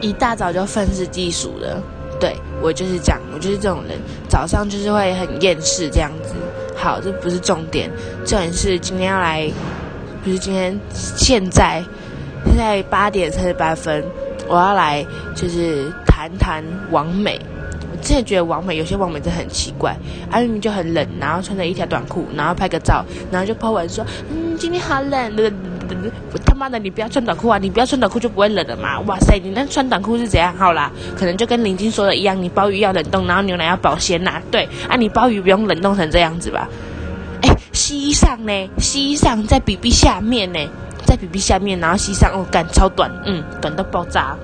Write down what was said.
一大早就愤世嫉俗的。对我就是这样，我就是这种人，早上就是会很厌世这样子。好，这不是重点，重点是今天要来，不是今天，现在现在八点三十八分，我要来就是谈谈王美。我真的觉得王美有些王美真的很奇怪，啊明明就很冷，然后穿着一条短裤，然后拍个照，然后就 po 文说，嗯，今天好冷，他妈的，你不要穿短裤啊！你不要穿短裤就不会冷了嘛！哇塞，你那穿短裤是怎样？好啦，可能就跟林静说的一样，你鲍鱼要冷冻，然后牛奶要保鲜呐。对啊，你鲍鱼不用冷冻成这样子吧？哎，膝上呢？膝上在 B B 下面呢？在 B B 下面，然后膝上哦，感超短，嗯，短到爆炸。